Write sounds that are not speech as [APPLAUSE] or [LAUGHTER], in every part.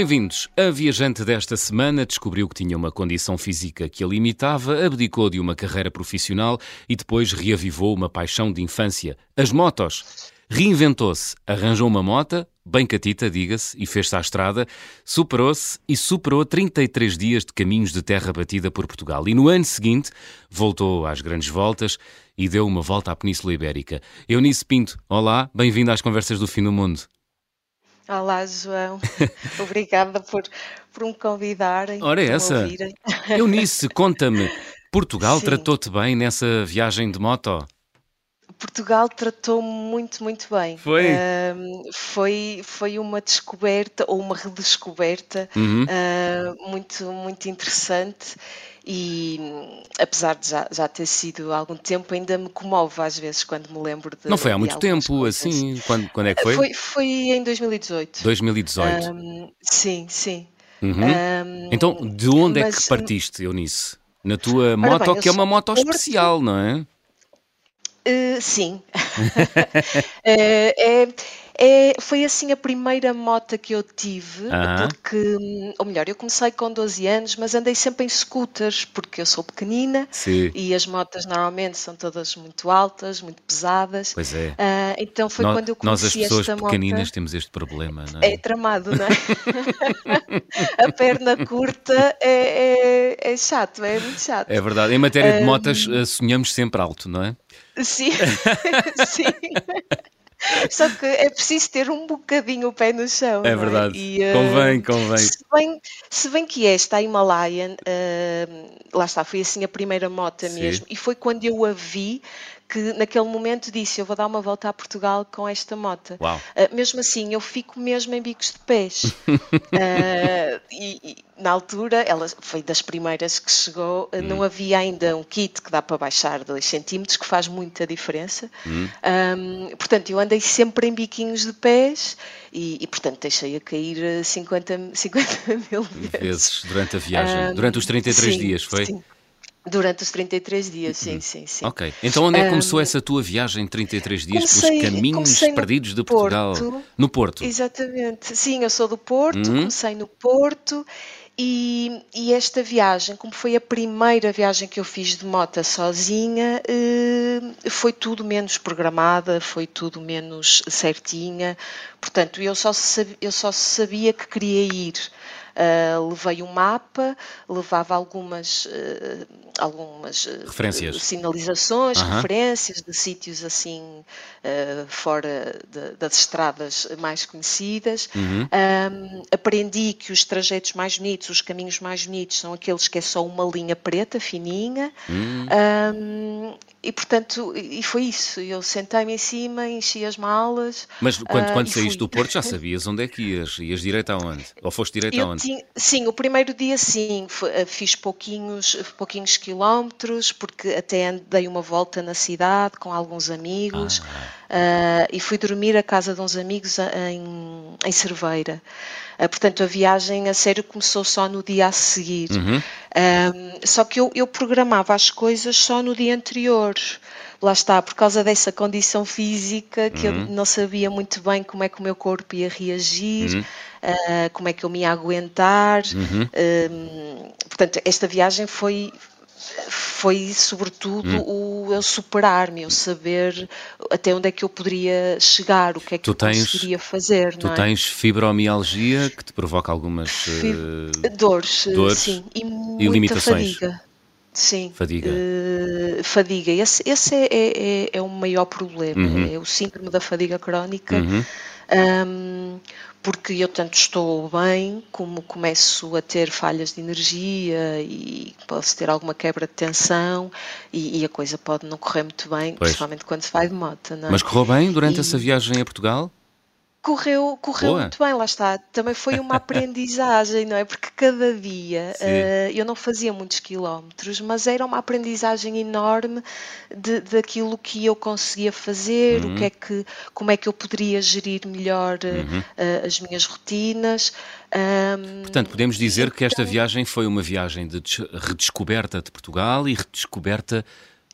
Bem-vindos. A viajante desta semana descobriu que tinha uma condição física que a limitava, abdicou de uma carreira profissional e depois reavivou uma paixão de infância, as motos. Reinventou-se, arranjou uma mota, bem catita, diga-se, e fez-se à estrada, superou-se e superou 33 dias de caminhos de terra batida por Portugal. E no ano seguinte voltou às grandes voltas e deu uma volta à Península Ibérica. Eunice Pinto, olá, bem-vindo às Conversas do Fim do Mundo. Olá, João. [LAUGHS] Obrigada por, por me convidarem. Ora, é essa. [LAUGHS] Eunice, conta-me, Portugal tratou-te bem nessa viagem de moto? Portugal tratou-me muito, muito bem. Foi? foi, foi uma descoberta ou uma redescoberta Uhum. uh, muito, muito interessante e apesar de já, já ter sido há algum tempo, ainda me comove às vezes quando me lembro de Não foi há muito tempo, coisas. assim. Quando, quando é que foi? Foi, foi em 2018. 2018. Um, sim, sim. Uhum. Um, Então, de onde é que mas- partiste, Eunice? Na tua moto, bem, que é uma moto especial, não é? Uh, sim. [LAUGHS] Eh, é, é- foi assim a primeira moto que eu tive, porque, ou melhor, eu comecei com 12 anos, mas andei sempre em scooters, porque eu sou pequenina Sim. e as motas normalmente são todas muito altas, muito pesadas. Pois é. Ah, então foi Nó- quando eu nós, as conheci pessoas esta pequeninas, moto. temos este problema, não É é? tramado, não é? [LAUGHS] A perna curta é, é, é chato, é muito chato. É verdade. Em matéria de motas, eh, sonhamos sempre alto, não é? Sim, [LAUGHS] sim. Só que é preciso ter um bocadinho o pé no chão. É não verdade. E, eh, Convém, convém. Se bem, se bem que esta, a Himalayan, eh, lá está, foi assim a primeira moto mesmo. E foi quando eu a vi que naquele momento disse: Eu vou dar uma volta a Portugal com esta moto. Uh, mesmo assim, eu fico mesmo em bicos de pés. Uh, [LAUGHS] e, e, na altura, ela foi das primeiras que chegou, uh, Hum. não havia ainda um kit que dá para baixar 2 centímetros, que faz muita diferença. Hum. Um, portanto, eu andei sempre em biquinhos de pés e, e, portanto, deixei a cair uh, 50, 50 mil vezes. Vezes durante a viagem. Um, durante os 33 sim, dias, foi? sim. Durante os 33 dias, sim, sim, sim. Ok. Então, onde é que começou Um, essa tua viagem de 33 dias comecei- pelos caminhos perdidos de Portugal? Porto. No Porto. Exatamente. Sim, eu sou do Porto, Uhum. comecei no Porto e, e esta viagem, como foi a primeira viagem que eu fiz de moto sozinha, eh, foi tudo menos programada, foi tudo menos certinha. Portanto, eu só, sab- eu só sabia que queria ir. Ah, levei um mapa, levava algumas, eh, algumas Referências. sinalizações, Aham. referências de sítios assim fora de- das estradas mais conhecidas. Uhum. Ahm, aprendi que os trajetos mais bonitos, os caminhos mais bonitos, são aqueles que é só uma linha preta, fininha. Hum. Ahm, e portanto, e foi isso. Eu sentei-me em cima, enchi as malas. Mas quando, quando e saíste do Porto já sabias onde é que ias? Ias direito aonde? Ou foste direito Eu aonde? tinha- sim, o primeiro dia sim, eh, fiz pouquinhos, pouquinhos quilómetros, porque até dei uma volta na cidade com alguns amigos ah, e fui dormir à casa de uns amigos em, em Cerveira. Ah, portanto, a viagem a sério começou só no dia a seguir. Uhum. Ahm, só que eu, eu programava as coisas só no dia anterior. Lá está, por causa dessa condição física que eu não sabia muito bem como é que o meu corpo ia reagir, ah, como é que eu me ia aguentar. Ahm, portanto, esta viagem foi, foi sobretudo o eu superar-me, eu saber até onde é que eu poderia chegar, o que é que Tu eu tens- conseguiria fazer. Tu é? tens fibromialgia que te provoca algumas Fi- eh, Dores, dores sim, e muita limitações. fadiga. Sim, Fadiga. eh, fadiga. Esse, esse é, é, é- é o maior problema, Uhum. é o síndrome da fadiga crónica. Uhum. Ahm, porque eu tanto estou bem, como começo a ter falhas de energia e posso ter alguma quebra de tensão e, e a coisa pode não correr muito bem, Pois. principalmente quando se vai de moto, não é? Mas correu bem durante E- essa viagem a Portugal? Correu, correu Boa. muito bem, lá está. Também foi uma [LAUGHS] aprendizagem, não é? Porque cada dia eh, eu não fazia muitos quilómetros, mas era uma aprendizagem enorme de, daquilo que eu conseguia fazer, Uhum. o que é que, como é que eu poderia gerir melhor eh, Uhum. eh, as minhas rotinas. Ahm, Portanto, podemos dizer que esta viagem foi uma viagem de des- redescoberta de Portugal e redescoberta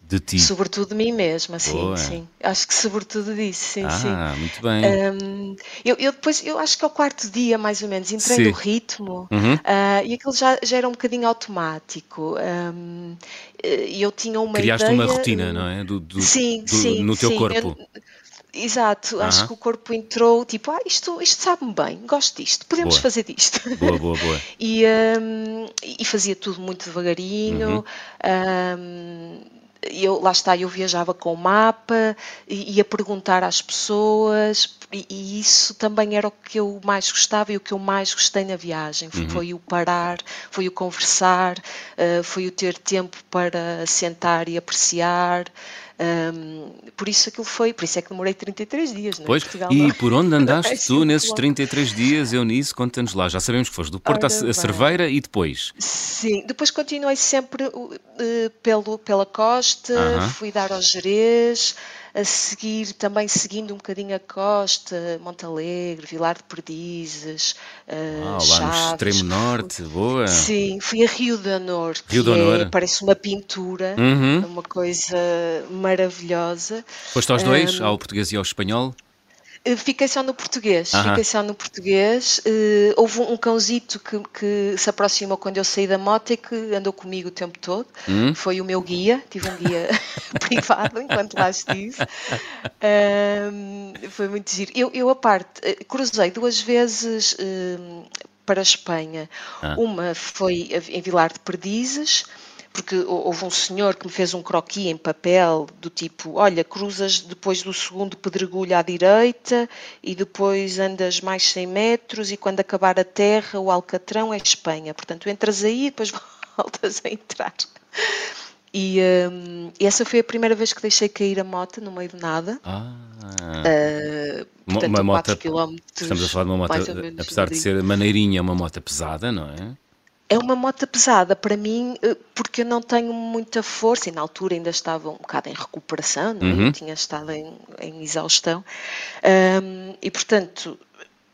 De ti. Sobretudo de mim mesma, sim, Boa. sim. Acho que sobretudo disso, sim, ah, sim. Ah, muito bem. Um, eu, eu, depois, eu acho que ao quarto dia, mais ou menos, entrei sim. no ritmo uhum. uh, e aquilo já, já era um bocadinho automático. Um, eu tinha uma Criaste ideia... uma rotina, não é? Do, do, sim, do, sim. No teu sim. corpo. Eu, Exato, acho que o corpo entrou tipo, ah, isto, isto sabe-me bem, gosto disto, podemos boa. fazer disto. Boa, boa, boa. [LAUGHS] e, um, e fazia tudo muito devagarinho. Uhum. Um, eu, lá está, eu viajava com o mapa, ia perguntar às pessoas, e, e, isso também era o que eu mais gostava e o que eu mais gostei na viagem. Uhum. Foi o parar, foi o conversar, uh, foi o ter tempo para sentar e apreciar. Um, por isso aquilo foi, por isso é que demorei 33 dias. Né? Pois, Portugal, e por onde [LAUGHS] andaste tu nesses 33 dias, Eunice? Conta-nos lá. Já sabemos que foste do Porto Ora, a Cerveira e depois? Sim, depois continuei sempre uh, pelo, pela costa, uh -huh. fui dar ao Jerez, a seguir, também seguindo um bocadinho a costa, Montalegre, Vilar de Perdizes, uh, ah, lá no extremo norte, boa. Sim, fui a Rio de Honor, Rio que Honor. É, parece uma pintura, uhum. uma coisa maravilhosa. Foste aos dois, um, ao português e ao espanhol? Eh, fiquei só no português, uh -huh. fiquei só no português. Uh, houve um cãozito que, que, se aproximou quando eu saí da moto e que andou comigo o tempo todo. Hum? Foi o meu guia, tive um guia [LAUGHS] privado enquanto lá estive. Uh, foi muito giro. Eu, eu a parte, cruzei duas vezes para a Espanha. Ah. Uma foi em Vilar de Perdizes porque houve um senhor que me fez um croquis em papel do tipo, olha, cruzas depois do segundo pedregulho à direita e depois andas mais 100 metros e quando acabar a terra o Alcatrão é Espanha. Portanto, entras aí e depois [LAUGHS] voltas a entrar. E, um, essa foi a primeira vez que deixei cair a moto no meio de nada. Ah. Uh, portanto, uma moto, estamos a falar de uma moto, apesar de ser maneirinha, é uma moto pesada, não é? É uma moto pesada para mim, eh, porque eu não tenho muita força e na altura ainda estava um bocado em recuperação, não é? uhum. tinha estado em, em exaustão. Um, e portanto,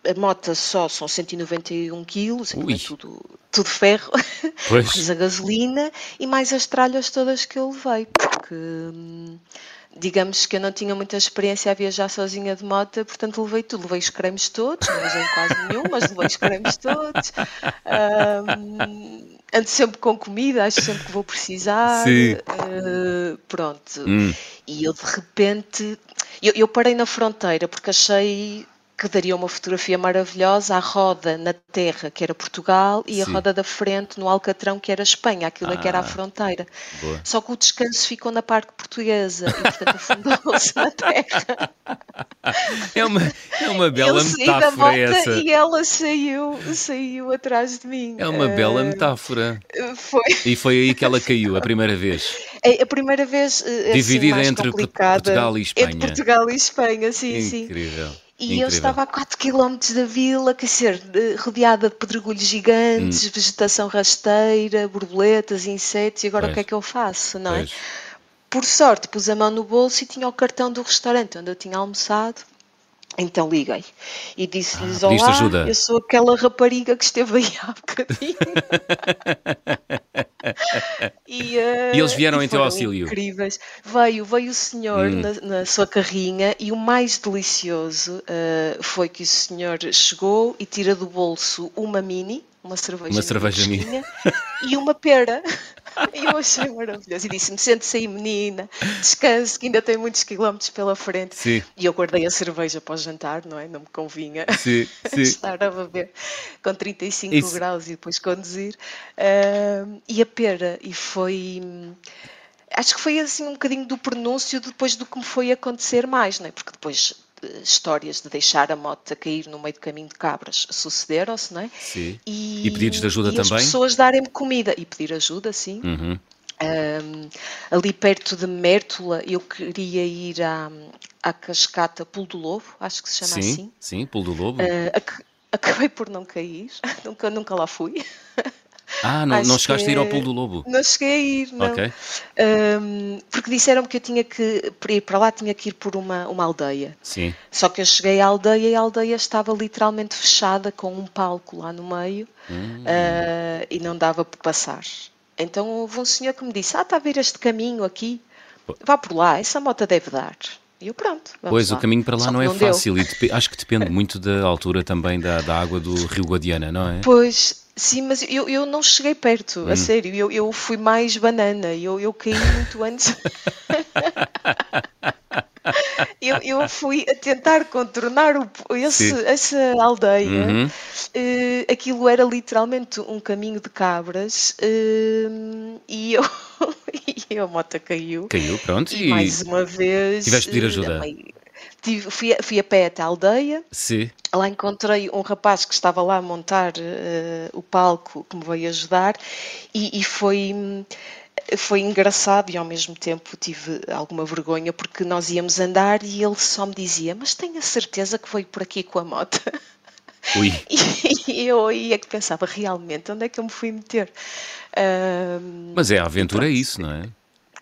a moto só são 191 quilos, é tudo, tudo ferro, [LAUGHS] mais a gasolina e mais as tralhas todas que eu levei, porque. Hum, digamos que eu não tinha muita experiência a viajar sozinha de moto, portanto levei tudo, levei os cremes todos, não usei quase nenhum, mas levei os cremes todos. Um, ando sempre com comida, acho sempre que vou precisar. Uh, pronto. Hum. E eu de repente, eu, eu parei na fronteira porque achei que daria uma fotografia maravilhosa, a roda na terra, que era Portugal, e Sim. a roda da frente no Alcatrão, que era Espanha, aquilo ah, que era a ah, fronteira. Boa. Só que o descanso ficou na parte portuguesa e, portanto, afundou-se na terra. É uma, é uma bela metáfora essa. E ela saiu, saiu atrás de mim. É uma uh, bela metáfora. Foi. E foi aí que ela caiu, a primeira vez. A, a primeira vez. Assim, Dividida entre Portugal e Espanha. Entre Portugal e Espanha, sim, Incrível. sim. E Incrível. eu estava a 4 km da vila, quer dizer, rodeada de pedregulhos gigantes, hum. vegetação rasteira, borboletas, insetos, e agora pois. o que é que eu faço, não é? Por sorte, pus a mão no bolso e tinha o cartão do restaurante onde eu tinha almoçado. Então liguei e disse-lhes: ah, Olá, ajuda. eu sou aquela rapariga que esteve aí há bocadinho. [LAUGHS] e, uh, e, eles vieram em teu auxílio. Incríveis. Veio, veio o senhor hum. na, na, sua carrinha e o mais delicioso uh, foi que o senhor chegou e tira do bolso uma mini, uma cerveja, uma cerveja mini e uma pera. [LAUGHS] [LAUGHS] E eu achei maravilhoso. E disse-me: sente-se aí, menina, descanse, que ainda tem muitos quilómetros pela frente. Sim. E eu guardei a cerveja para o jantar, não é? Não me convinha sim, sim. [LAUGHS] estar a beber com 35 Isso. graus e depois conduzir. Uh, e a pera, e foi. Acho que foi assim um bocadinho do pronúncio depois do que me foi acontecer mais, não é? Porque depois histórias de deixar a moto cair no meio do caminho de cabras sucederam-se, não é? Sim. E, e pedidos de ajuda e também? as pessoas darem-me comida e pedir ajuda, sim. Uhum. Um, ali perto de Mértola eu queria ir à, à cascata Pulo do Lobo, acho que se chama sim, assim. Sim, Pulo do Lobo. Uh, ac acabei por não cair, [LAUGHS] nunca, nunca lá fui. Ah, não, não chegaste a ir ao Pulo do Lobo? Não cheguei a ir, não. Okay. Um, porque disseram-me que eu tinha que, para ir para lá, tinha que ir por uma, uma aldeia. Sim. Só que eu cheguei à aldeia e a aldeia estava literalmente fechada com um palco lá no meio hum. uh, e não dava para passar. Então houve um senhor que me disse: Ah, está a ver este caminho aqui? vá por lá, essa moto deve dar. E eu pronto. Pois, lá. o caminho para lá Só não é deu. fácil e acho que depende muito da altura também da, da água do Rio Guadiana, não é? Pois, sim, mas eu, eu não cheguei perto, Hum. a sério. Eu, eu fui mais banana. Eu, eu caí muito antes. [LAUGHS] Eu, eu fui a tentar contornar o- esse, essa aldeia. Uhum. Eh, aquilo era literalmente um caminho de cabras eh, e, eu, [LAUGHS] e a moto caiu. Caiu, pronto, E e mais uma vez. tiveste de pedir eh, ajuda. Tive- fui, a- fui a pé até a aldeia. Sim. Lá encontrei um rapaz que estava lá a montar eh, o palco que me veio ajudar e, e foi, foi engraçado e ao mesmo tempo tive alguma vergonha porque nós íamos andar e ele só me dizia: Mas tenho a certeza que veio por aqui com a moto. [LAUGHS] Ui, E eu aí é que pensava: realmente, onde é que eu me fui meter? Ahm, mas é a aventura, isso, não é?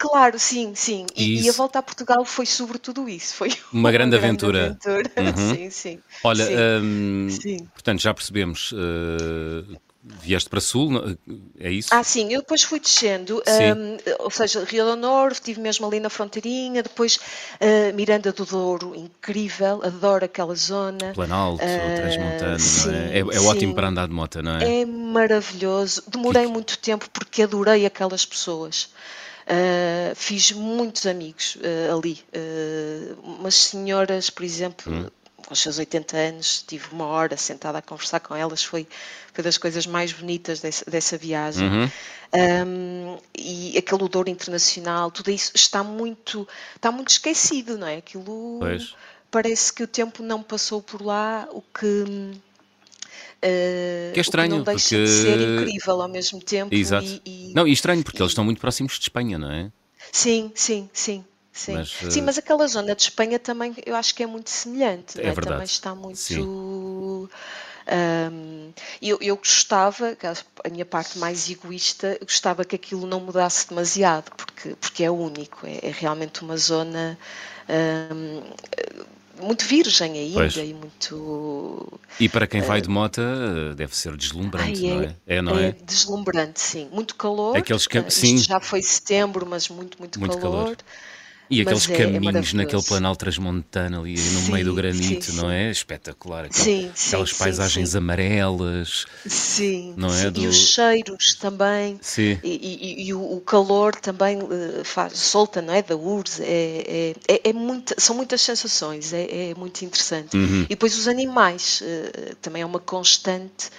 Claro, sim, sim. E, e a Isso. volta a Portugal foi sobretudo isso. Foi [LAUGHS] Uma grande aventura. aventura. [LAUGHS] Uhum. Sim, sim. Olha, sim, hum, sim. portanto, já percebemos, eh, vieste para Sul, não- é isso? Ah, sim, eu depois fui descendo, hum, ou seja, Rio do Norte, estive mesmo ali na fronteirinha, depois ah, Miranda do Douro, incrível, adoro aquela zona. Planalto, Ah, Transmontano, não sim, é? É, é ótimo para andar de moto, não é? É maravilhoso. Demorei muito tempo porque adorei aquelas pessoas. Ah, fiz muitos amigos ah, ali. Ah, umas senhoras, por exemplo, Hum. com os seus 80 anos, tive uma hora sentada a conversar com elas, foi, foi das coisas mais bonitas dessa, dessa viagem. Uhum. Um, e aquele odor internacional, tudo isso está muito, está muito esquecido, não é? Aquilo Pois. parece que o tempo não passou por lá, o que, uh, Que é estranho, não deixa porque- de ser incrível ao mesmo tempo. Exato. E, e- Não, e estranho, porque eles estão muito próximos de Espanha, não é? Sim, sim, sim. Sim. Mas, sim, eh, mas aquela zona de Espanha também eu acho que é muito semelhante, É é? Também está muito. Sim. Hum, eu, eu gostava, que a minha parte mais egoísta, gostava que aquilo não mudasse demasiado, porque, porque é único, é, é realmente uma zona hum, muito virgem ainda Pois. e muito. E para quem vai de moto, eh, deve ser deslumbrante, Ai, não é? É, não é? deslumbrante, sim. Muito calor. Aqueles cam- eh, isto sim. já foi setembro, mas muito, muito, Muito calor. calor. E aqueles é- é caminhos naquele maravilhoso. planalto transmontano ali no Sim, meio do granito, sim, não é? Espetacular. Aquel- Sim, Aquelas paisagens amarelas. Sim, Não é? Do- E os cheiros também. Sim. E, e- e o, calor também eh, faz, solta, não é? Da URSS. É, é, é, é são muitas sensações, é, é muito interessante. Uhum. E depois os animais, eh, também é uma constante.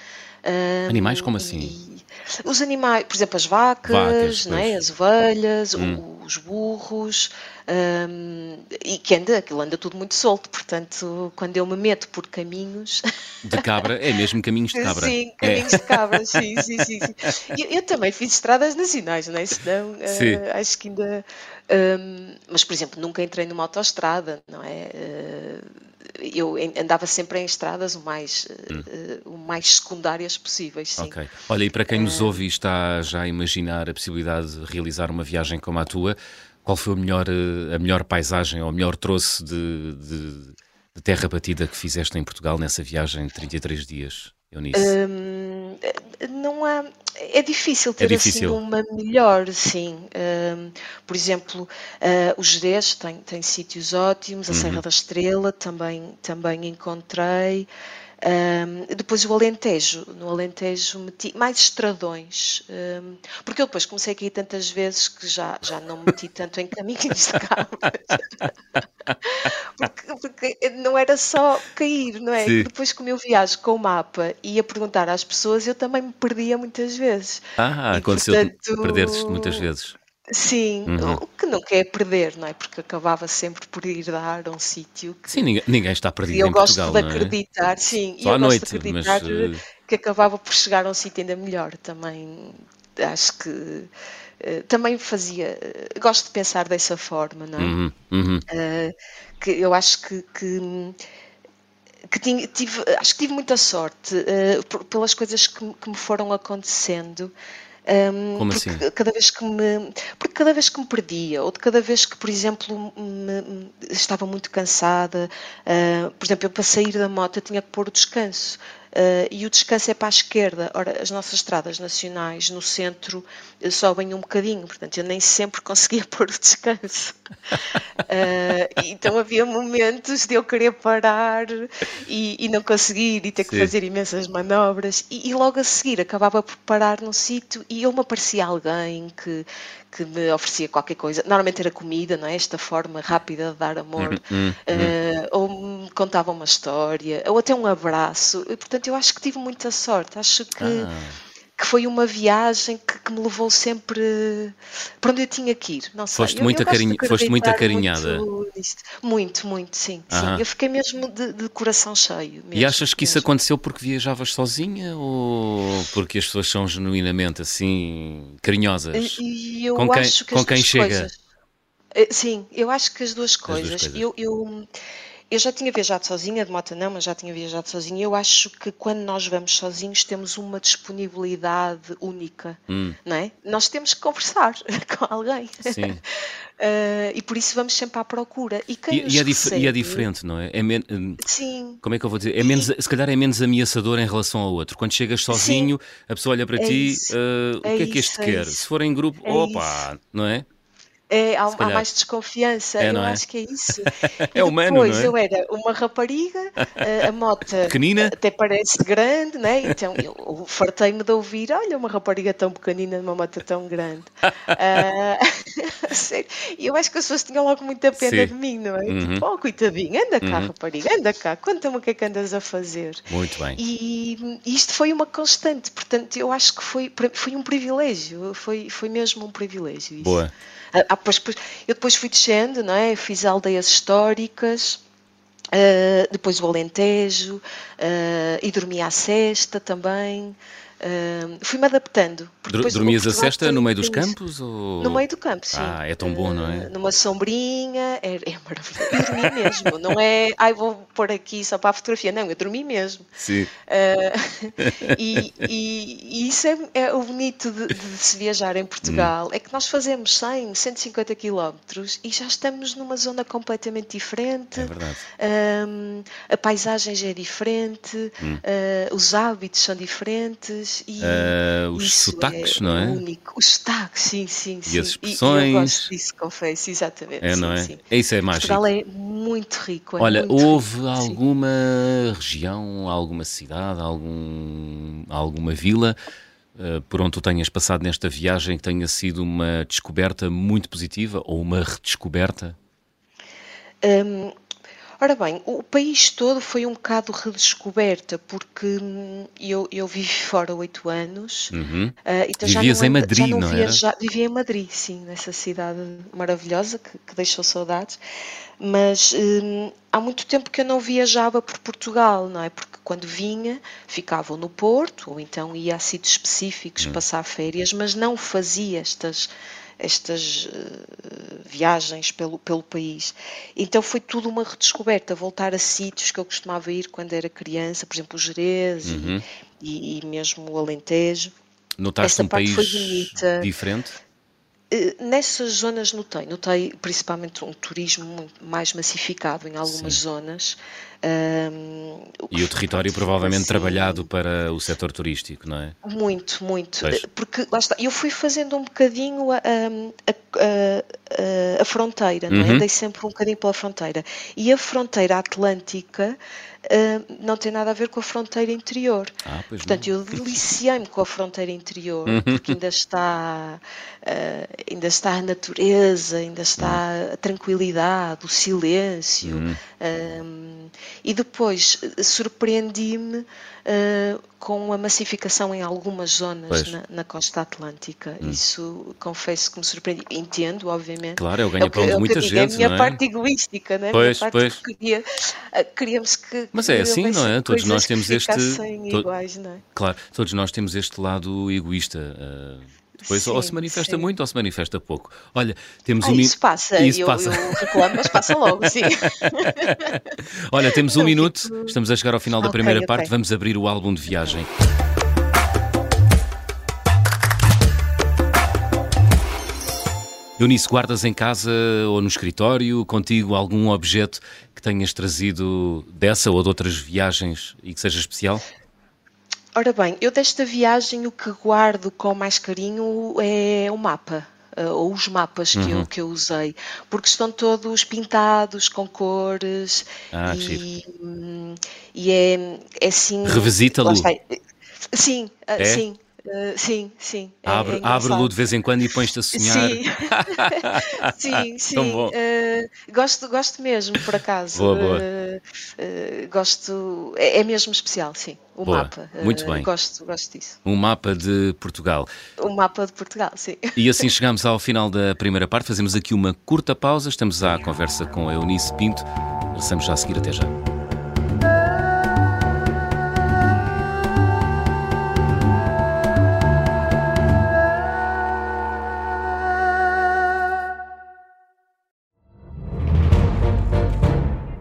ahm, Animais como assim? os animais, por exemplo, as vacas, Vacas, é? Hum. as ovelhas, o- os burros, ahm, e que anda, aquilo anda tudo muito solto, portanto, quando eu me meto por caminhos, De cabra, é mesmo caminhos de [LAUGHS] cabra. Sim, É. caminhos de cabra, sim, sim, sim. sim. Eu, eu também fiz estradas nacionais, não é? Senão, Sim. acho que ainda. hum, mas, por exemplo, nunca entrei numa autoestrada, não é? Eh, eu andava sempre em estradas o mais, eh, eh, o mais secundárias possíveis, sim. Hum. Ok. Olha, e para quem nos ouve e está já a imaginar a possibilidade de realizar uma viagem como a tua, qual foi o melhor, eh, a melhor paisagem ou o melhor troço de, de- de terra batida que fizeste em Portugal nessa viagem de 33 dias, Eunice? Hum, não há. É difícil ter difícil. assim uma melhor, sim. Hum, por exemplo, ah, o Jerez tem, tem sítios ótimos, a Uhum. Serra da Estrela também, também encontrei. Hum, depois o Alentejo, no Alentejo meti mais estradões, hum, porque eu depois comecei a cair tantas vezes que já, já não me meti tanto em caminhos de cabras. [LAUGHS] Porque, porque não era só cair, não é? Sim. Depois, como eu viajo com o mapa e ia perguntar às pessoas, eu também me perdia muitas vezes. ah, e, aconteceu portanto, perderes muitas vezes. Sim, Uhum. o que nunca é perder, não é? Porque acabava sempre por ir dar a um sítio que Sim, ninguém, ninguém está e perdido eu em gosto Portugal, de não é? acreditar, sim, e Só à eu gosto noite, de mas, acreditar eh, que acabava por chegar a um sítio ainda melhor. Também acho que eh, também fazia, eh, gosto de pensar dessa forma, não é? Uhum, uhum. Eh, que eu acho que, que, que tinha- tive, acho que tive muita sorte por- pelas coisas que, me- que me foram acontecendo. ehm, Como assim? cada vez que me cada vez que me perdia ou de cada vez que por exemplo me- me- estava muito cansada eh, por exemplo eu para sair da moto eu tinha que pôr o descanso uh, e o descanso é para a esquerda. Ora, as nossas estradas nacionais no centro uh, sobem um bocadinho, portanto eu nem sempre [LAUGHS] conseguia pôr o descanso. Uh, então havia momentos de eu querer parar e, e não conseguir e ter que Sim. fazer imensas manobras e, e, logo a seguir acabava por parar num sítio e eu me aparecia alguém que, que me oferecia qualquer coisa. Normalmente era comida, não é? Esta forma rápida de dar amor. Uhum, uhum. Uh, ou me contava uma história, ou até um abraço. E, portanto, eu acho que tive muita sorte. Acho que. Ah que foi uma viagem que, que, me levou sempre para onde eu tinha que ir. Não sei. Foste, eu, muito, eu foste muito acarinhada. Muito, muito, muito, sim, sim. Eu fiquei mesmo de, de coração cheio. Mesmo, e achas que mesmo. isso aconteceu porque viajavas sozinha ou porque as pessoas são genuinamente assim carinhosas? Eu com quem, acho que com quem chega? Coisas, eh, sim, eu acho que as duas coisas. As duas coisas. Eu, eu eu já tinha viajado sozinha, de moto não, mas já tinha viajado sozinha. Eu acho que quando nós vamos sozinhos temos uma disponibilidade única, hum. não é? Nós temos que conversar [LAUGHS] com alguém. Sim. Uh, [LAUGHS] e por isso vamos sempre à procura. E, quem e, e, é, dif e é, diferente, não é? é men... Hum, Sim. Como é que eu vou dizer? É menos, se calhar é menos ameaçador em relação ao outro. Quando chegas sozinho, Sim. a pessoa olha para é ti, uh, o que é, que este é quer? Se for em grupo, é opa, não é? É, há, há, mais desconfiança, é, eu é? acho que é isso. [LAUGHS] é humano, depois não é? eu era uma rapariga, eh, a moto pequenina, até parece grande, né? então eu fartei-me de ouvir, olha, uma rapariga tão pequenina numa moto tão grande. [LAUGHS] [LAUGHS] uh, eu acho que as pessoas tinham logo muita pena Sim. de mim, não é? Uhum. Tipo, oh, coitadinha, anda cá, uhum. rapariga, anda cá, conta-me o que é que andas a fazer. Muito bem. E, e isto foi uma constante, portanto, eu acho que foi, foi um privilégio, foi, foi mesmo um privilégio. Isso. Boa. Ah, ah eu depois fui descendo, não é? Fiz aldeias históricas, uh, depois o Alentejo, uh, e dormi à cesta também. Uh, Fui-me adaptando. Dormias a cesta no meio dos campos? Ou... No meio do campo, sim. Ah, é tão bom, não é? Uh, numa sombrinha, é, é [LAUGHS] maravilhoso. Eu dormi mesmo, não é, ai, vou pôr aqui só para a fotografia. Não, eu dormi mesmo. Sim. Uh, e, [LAUGHS] e, e, isso é, é o bonito de, de, se viajar em Portugal, hum. é que nós fazemos 100, 150 quilómetros e já estamos numa zona completamente diferente. É verdade. a paisagem já é diferente, hum. os hábitos são diferentes e uh, os sotaques, é não é? Único. Os sotaques, sim, sim, sim. E as expressões. E eu gosto disso, confesso, exatamente. É, sim, não é? Sim. Isso é mágico. Portugal é muito rico. É Olha, muito houve rico, alguma sim. região, alguma cidade, algum, alguma vila uh, por onde tu tenhas passado nesta viagem que tenha sido uma descoberta muito positiva ou uma redescoberta? Um, Ora bem, o país todo foi um bocado redescoberta, porque hum, eu, eu vivi fora oito anos. Uhum. Uh, então Vivias já não, em Madrid, já não, não era? Já, vivia em Madrid, sim, nessa cidade maravilhosa que, que deixou saudades. Mas hum, há muito tempo que eu não viajava por Portugal, não é? Porque quando vinha, ficava no Porto, ou então ia a sítios específicos uhum. passar férias, mas não fazia estas estas uh, viagens pelo, pelo país. Então foi tudo uma redescoberta, voltar a sítios que eu costumava ir quando era criança, por exemplo, o Jerez uhum. e, e, mesmo o Alentejo. Notaste Essa um país diferente? Eh, nessas zonas notei, notei principalmente um turismo mais massificado em algumas Sim. zonas. Um, e o território provavelmente assim, trabalhado para o setor turístico, não é? Muito, muito. Pois. Porque lá está, eu fui fazendo um bocadinho a, a, a, a fronteira, não é? Uhum. Andei sempre um bocadinho pela fronteira. E a fronteira atlântica uh, não tem nada a ver com a fronteira interior. Ah, Portanto, não. eu deliciei-me com a fronteira interior, porque ainda está, uh, ainda está a natureza, ainda está a tranquilidade, o silêncio. Uhum. e depois surpreendi-me uh, com a massificação em algumas zonas na, na, costa atlântica. Hum. Isso confesso que me surpreende. Entendo, obviamente. Claro, é o ganha-pão de muita gente. É a minha não é? parte egoística, não é? Pois, parte pois. Que queria, uh, queríamos que. Mas é assim, não é? Todos nós temos este. Iguais, não é? Claro, todos nós temos este lado egoísta. Uh depois sim, ou se manifesta sim. muito ou se manifesta pouco. Olha, temos ah, um Isso passa, isso eu, passa. eu reclamo, mas passa logo, sim. [LAUGHS] Olha, temos um minuto, fico... estamos a chegar ao final da okay, primeira okay. parte, vamos abrir o álbum de viagem. Eunice, guardas em casa ou no escritório contigo algum objeto que tenhas trazido dessa ou de outras viagens e que seja especial? Ora bem, eu desta viagem o que guardo com mais carinho é o mapa. Uh, ou os mapas que, uhum. eu, que eu usei, porque estão todos pintados com cores ah, e, hum, e é, é assim. Revisita-lo. Sim, uh, é? sim. Uh, sim, sim. É, abre, é abre-lo de vez em quando e pões-te a sonhar. [LAUGHS] Sim, [LAUGHS] sim. sim. Uh, gosto, gosto mesmo, por acaso. Boa, boa. Uh, gosto. É, é, mesmo especial, sim. O boa. mapa. Muito bem. Gosto, gosto disso. Um mapa de Portugal. Um mapa de Portugal, sim. E assim chegamos ao final da primeira parte. Fazemos aqui uma curta pausa. Estamos à conversa com a Eunice Pinto. Regressamos já a seguir. Até já.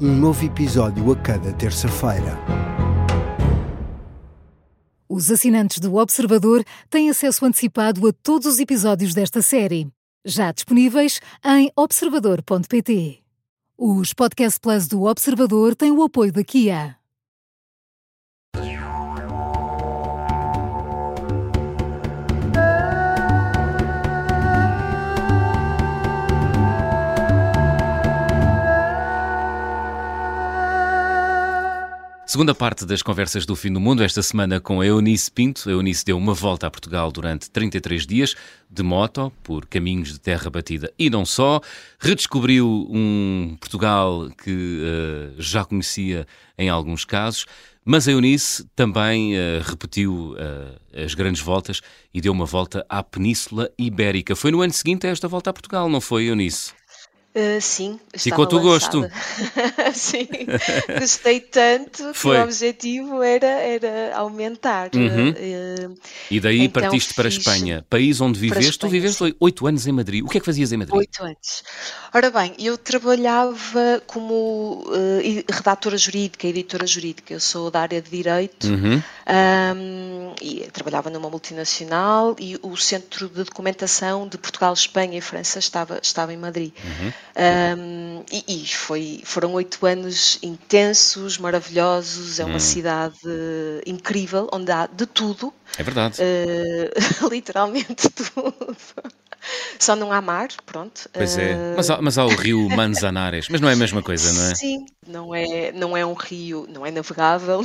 um novo episódio a cada terça-feira. Os assinantes do Observador têm acesso antecipado a todos os episódios desta série, já disponíveis em observador.pt. Os Podcast Plus do Observador têm o apoio da Kia. Segunda parte das conversas do fim do mundo, esta semana com a Eunice Pinto. A Eunice deu uma volta a Portugal durante 33 dias, de moto, por caminhos de terra batida e não só. Redescobriu um Portugal que uh, já conhecia em alguns casos. Mas a Eunice também uh, repetiu uh, as grandes voltas e deu uma volta à Península Ibérica. Foi no ano seguinte a esta volta a Portugal, não foi, Eunice? Uh, sim, ficou o gosto. [LAUGHS] sim, gostei tanto que Foi. o objetivo era, era aumentar. Uhum. Uh, e daí então partiste para a Espanha, país onde viveste. Tu viveste oito anos em Madrid. O que é que fazias em Madrid? Oito anos. Ora bem, eu trabalhava como uh, redatora jurídica, editora jurídica. Eu sou da área de direito uhum. um, e trabalhava numa multinacional e o centro de documentação de Portugal, Espanha e França estava, estava em Madrid. Uhum. Um, e, e foi, foram oito anos intensos, maravilhosos. É uma hum. cidade incrível, onde há de tudo. É verdade. Uh, [LAUGHS] literalmente tudo. Só não há mar, pronto. Pois é, uh... mas, há, mas há o rio [LAUGHS] Manzanares, mas não é a mesma coisa, não é? Sim, não é, não é um rio, não é navegável,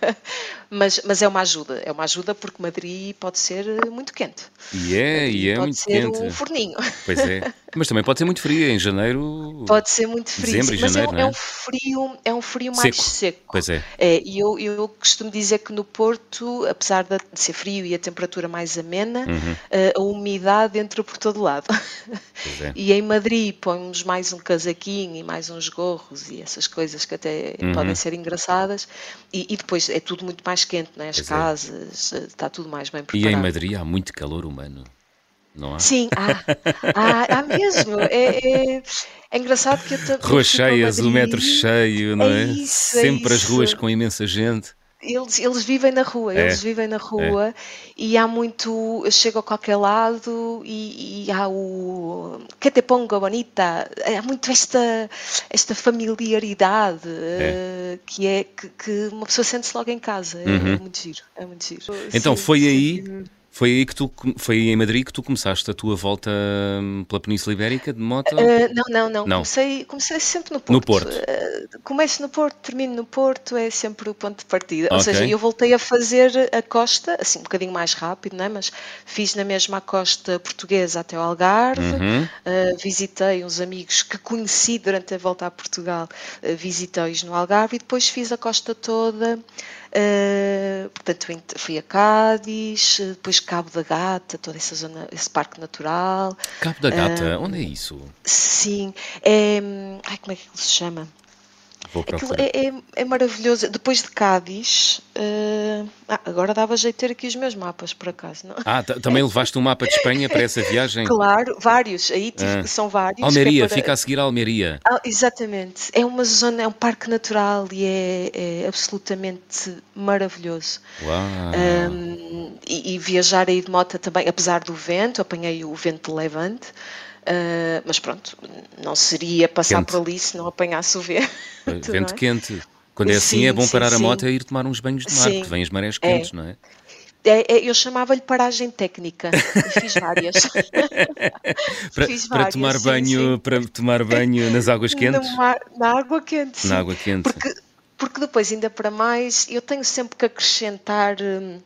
[LAUGHS] mas, mas é uma ajuda. É uma ajuda porque Madrid pode ser muito quente. E é, e é muito quente. Pode ser um forninho. Pois é, mas também pode ser muito frio em janeiro. Pode ser muito frio, dezembro, sim, mas janeiro, é, é, um frio, é um frio mais seco. seco. Pois é. é e eu, eu costumo dizer que no Porto, apesar de ser frio e a temperatura mais amena, uhum. Eh, a umidade entra por todo lado. É. E em Madrid põemos mais um casaquinho e mais uns gorros e essas coisas que até uhum. podem ser engraçadas. E, e, depois é tudo muito mais quente, né? as pois é. casas, é. está tudo mais bem preparado. E em Madrid há muito calor humano. Não há? Sim, há, há, há mesmo. É, é, é engraçado que eu Ruas cheias, o metro cheio, não é? é? Isso, é Sempre as ruas com imensa gente. Eles, eles vivem na rua, é, eles vivem na rua é. e há muito. Eu chego a qualquer lado e, e há o. Que te pongo bonita? Há muito esta, esta familiaridade é. Uh, que é que, que, uma pessoa sente-se logo em casa. É uhum. muito giro, é muito giro. Então sim, foi sim. aí foi aí que tu foi em Madrid que tu começaste a tua volta hum, pela Península Ibérica de moto? Uh, não, não, não, não. Comecei, comecei sempre no Porto. No Porto. Uh, começo no Porto, termino no Porto, é sempre o ponto de partida. Okay. Ou seja, eu voltei a fazer a costa, assim um bocadinho mais rápido, não é? mas fiz na mesma costa portuguesa até o Algarve, uhum. uh, visitei uns amigos que conheci durante a volta a Portugal, visitei-os no Algarve e depois fiz a costa toda. Uh, portanto, fui a Cádiz, depois Cabo da Gata, toda essa zona, esse parque natural. Cabo da Gata, uh, onde é isso? Sim, é. Ai, como é que ele se chama? É, é, é, maravilhoso. Depois de Cádiz, uh... ah, agora dava jeito de ter aqui os meus mapas, por acaso. Não? Ah, também levaste um mapa de Espanha para essa viagem? Claro, vários. Aí tive, ah. são vários. Almeria, é para... fica a seguir a Almeria. Ah, exatamente. É uma zona, é um parque natural e é, é absolutamente maravilhoso. Uau. Um, e, e, viajar aí de moto também, apesar do vento, apanhei o vento de levante. Uh, mas pronto, não seria passar quente. por ali se não apanhasse o vento. [LAUGHS] Vento é? quente. Quando é assim sim, é bom sim, parar sim. a moto e ir tomar uns banhos de mar, porque vêm as marés quentes, é. não é? É, é, eu chamava-lhe paragem técnica. Fiz várias. [LAUGHS] para, Fiz várias, para tomar banho, para tomar banho nas águas [LAUGHS] quentes. Mar, na água quente. Na água quente. Porque, porque depois, ainda para mais, eu tenho sempre que acrescentar. Hum,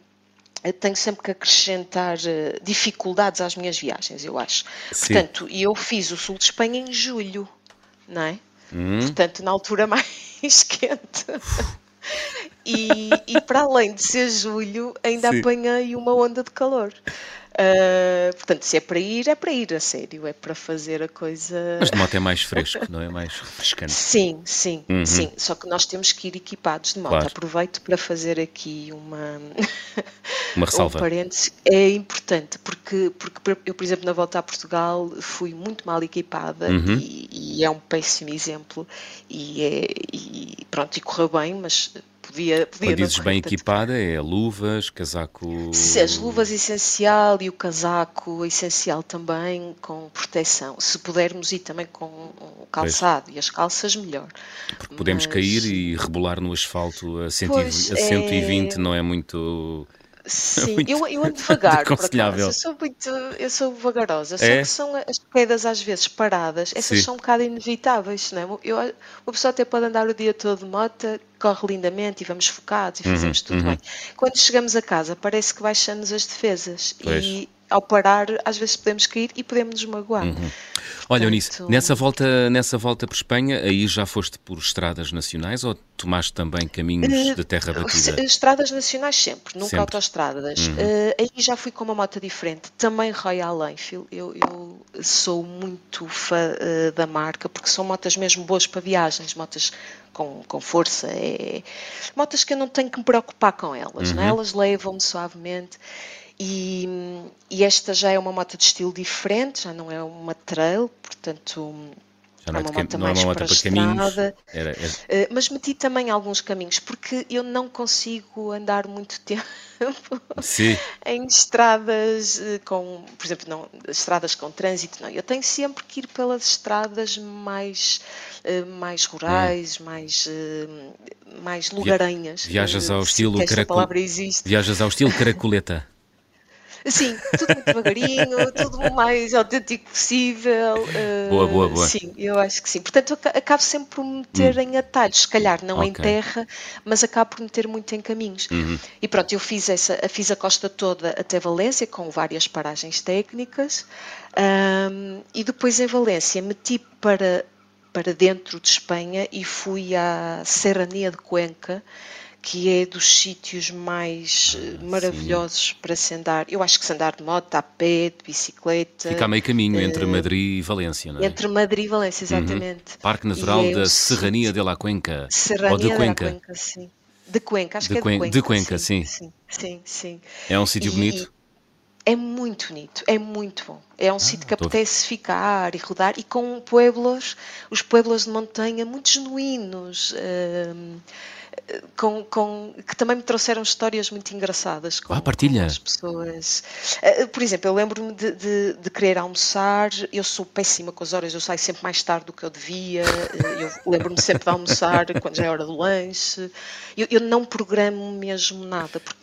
tenho sempre que acrescentar uh, dificuldades às minhas viagens, eu acho. Sim. Portanto, eu fiz o sul de Espanha em julho, não é? Hum. Portanto, na altura [LAUGHS] mais quente. e, e, para além de ser julho, ainda Sim. apanhei uma onda de calor. Uh, portanto, se é para ir, é para ir a sério, é para fazer a coisa. Mas de moto é mais fresco, não é mais refrescante? Sim, sim, uhum. sim. Só que nós temos que ir equipados de moto. Claro. Aproveito para fazer aqui uma. [LAUGHS] Uma ressalva. Um parênteses. É importante, porque, porque eu, por exemplo, na volta a Portugal fui muito mal equipada uhum. e, e, é um péssimo exemplo. E, é, e pronto, e correu bem, mas podia, podia Quando dizes bem equipada, é luvas, casaco. Se as luvas essencial e o casaco essencial também com proteção. Se pudermos ir também com o calçado pois. e as calças, melhor. Porque podemos Mas... cair e rebolar no asfalto a, 120, a 120 é... não é muito. Sim, eu, eu ando devagar, por acaso. Eu sou muito, eu sou vagarosa. Só é? que são as quedas às vezes paradas, essas Sim. são um bocado inevitáveis, não é? Eu, uma pessoa até pode andar o dia todo de moto, corre lindamente e vamos focados e uhum, fazemos uhum, tudo uhum. bem. Quando chegamos a casa, parece que baixamos as defesas pois. e ao parar, às vezes podemos cair e podemos nos magoar. Uhum. Olha, Eunice, nessa volta, nessa volta por Espanha, aí já foste por estradas nacionais ou tomaste também caminhos uh, de terra batida? Estradas nacionais sempre, nunca sempre. autoestradas. Uhum. Uh, aí já fui com uma moto diferente, também Royal Enfield. Eu, eu sou muito fã uh, da marca porque são motas mesmo boas para viagens, motas com, com força, é, motas que eu não tenho que me preocupar com elas, uhum. né? elas levam-me suavemente. E, e, esta já é uma moto de estilo diferente, já não é uma trail, portanto já não é, é uma moto mais é para, para caminhos. Era, era... Uh, mas meti também alguns caminhos, porque eu não consigo andar muito [LAUGHS] tempo em estradas uh, com, por exemplo, não, estradas com trânsito, não. Eu tenho sempre que ir pelas estradas mais, uh, mais rurais, hum. mais, mais lugaranhas. Viajas ao estilo [LAUGHS] caracoleta. Viajas ao estilo caracoleta. Sim, tudo muito devagarinho, tudo o mais autêntico possível. Uh, boa, boa, boa. Sim, eu acho que sim. Portanto, acabo sempre por meter hum. em atalhos, se calhar não okay. em terra, mas acabo por meter muito em caminhos. Uhum. E pronto, eu fiz, essa, fiz a costa toda até Valência, com várias paragens técnicas, um, e depois em Valência meti para, para dentro de Espanha e fui à Serrania de Cuenca que é dos sítios mais eh, ah, maravilhosos sim. para se andar. Eu acho que se andar de moto, a pé, de bicicleta. Fica a meio caminho entre Madrid e Valência, não é? Entre Madrid e Valência, uhum. exatamente. Uhum. Parque Natural é da Serrania de la Cuenca. Serrania ou de Cuenca. Cuenca, sim. De Cuenca, acho de que é de Cuenca. De Cuenca, sim. Sim, sim. sim. É um sítio bonito? É muito bonito, é muito bom. É um ah, sítio que apetece ficar e rodar e com pueblos, os pueblos de montanha muito genuínos. Uh, com, com, que também me trouxeram histórias muito engraçadas com, ah, partilha. As pessoas. Eh, por exemplo, eu lembro-me de, de, de, querer almoçar, eu sou péssima com as horas, eu saio sempre mais tarde do que eu devia, eh, eu lembro-me sempre de almoçar [LAUGHS] quando já é hora do lanche, eu, eu não programo mesmo nada, porque